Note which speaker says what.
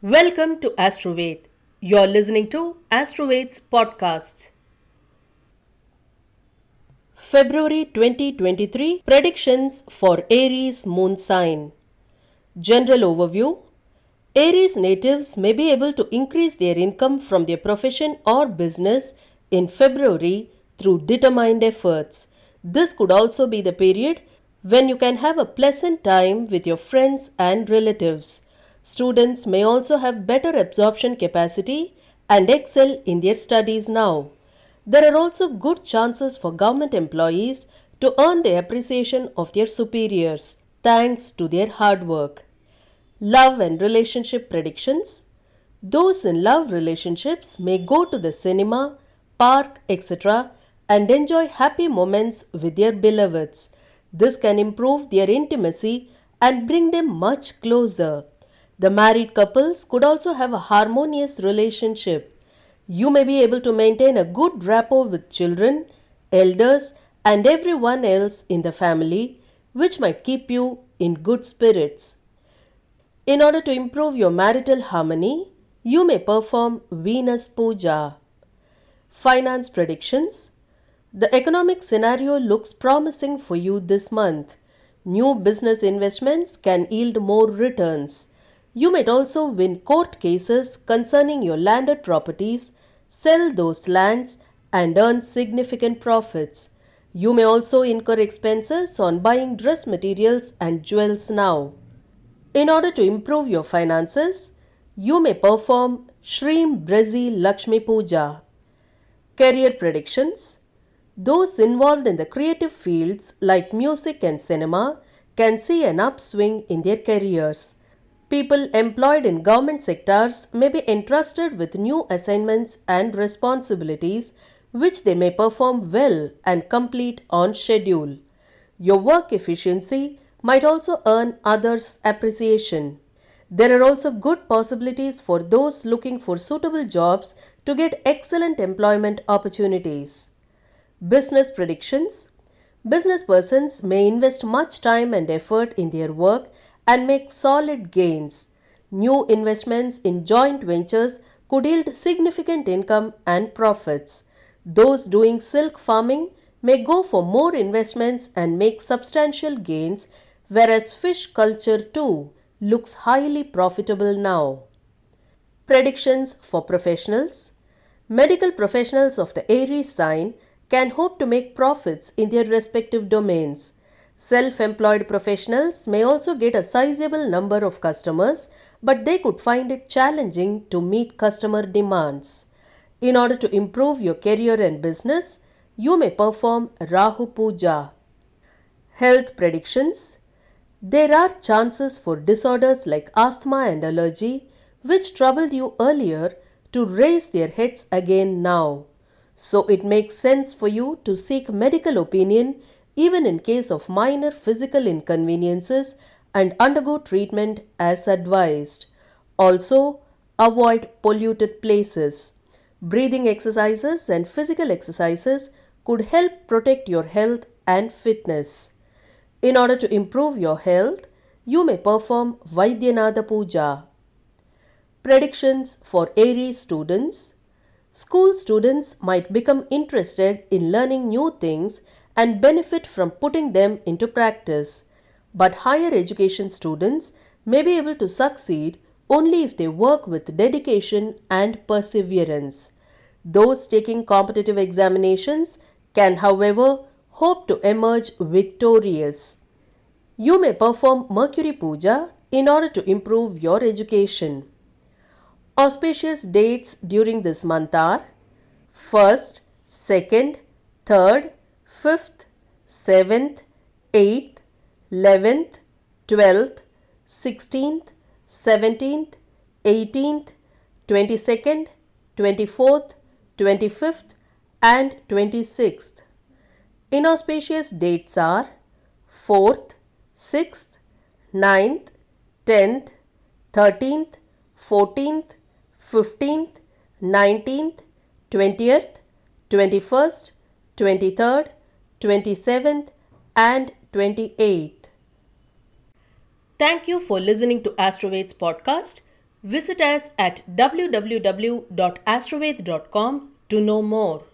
Speaker 1: Welcome to Astroved. You're listening to Astroved's podcasts. February 2023 Predictions for Aries Moon Sign. General Overview Aries natives may be able to increase their income from their profession or business in February through determined efforts. This could also be the period when you can have a pleasant time with your friends and relatives. Students may also have better absorption capacity and excel in their studies now. There are also good chances for government employees to earn the appreciation of their superiors thanks to their hard work. Love and relationship predictions. Those in love relationships may go to the cinema, park, etc., and enjoy happy moments with their beloveds. This can improve their intimacy and bring them much closer. The married couples could also have a harmonious relationship. You may be able to maintain a good rapport with children, elders, and everyone else in the family, which might keep you in good spirits. In order to improve your marital harmony, you may perform Venus Puja. Finance predictions The economic scenario looks promising for you this month. New business investments can yield more returns. You might also win court cases concerning your landed properties, sell those lands, and earn significant profits. You may also incur expenses on buying dress materials and jewels now. In order to improve your finances, you may perform Shreem Brzee Lakshmi Puja. Career predictions Those involved in the creative fields like music and cinema can see an upswing in their careers. People employed in government sectors may be entrusted with new assignments and responsibilities which they may perform well and complete on schedule. Your work efficiency might also earn others' appreciation. There are also good possibilities for those looking for suitable jobs to get excellent employment opportunities. Business predictions Business persons may invest much time and effort in their work and make solid gains. New investments in joint ventures could yield significant income and profits. Those doing silk farming may go for more investments and make substantial gains, whereas fish culture too looks highly profitable now. Predictions for professionals Medical professionals of the Aries sign can hope to make profits in their respective domains. Self employed professionals may also get a sizable number of customers, but they could find it challenging to meet customer demands. In order to improve your career and business, you may perform Rahu Puja. Health predictions There are chances for disorders like asthma and allergy, which troubled you earlier, to raise their heads again now. So it makes sense for you to seek medical opinion even in case of minor physical inconveniences and undergo treatment as advised. Also, avoid polluted places. Breathing exercises and physical exercises could help protect your health and fitness. In order to improve your health, you may perform Vaidyanatha Puja. Predictions for Aries students School students might become interested in learning new things and benefit from putting them into practice. But higher education students may be able to succeed only if they work with dedication and perseverance. Those taking competitive examinations can, however, hope to emerge victorious. You may perform Mercury Puja in order to improve your education. Auspicious dates during this month are 1st, 2nd, 3rd, 5th, 7th, 8th, 11th, 12th, 16th, 17th, 18th, 22nd, 24th, 25th, and 26th. Inauspicious dates are 4th, 6th, 9th, 10th, 13th, 14th, 15th, 19th, 20th, 21st, 23rd, 27th, and 28th. Thank you for listening to Astroved's podcast. Visit us at www.astroved.com to know more.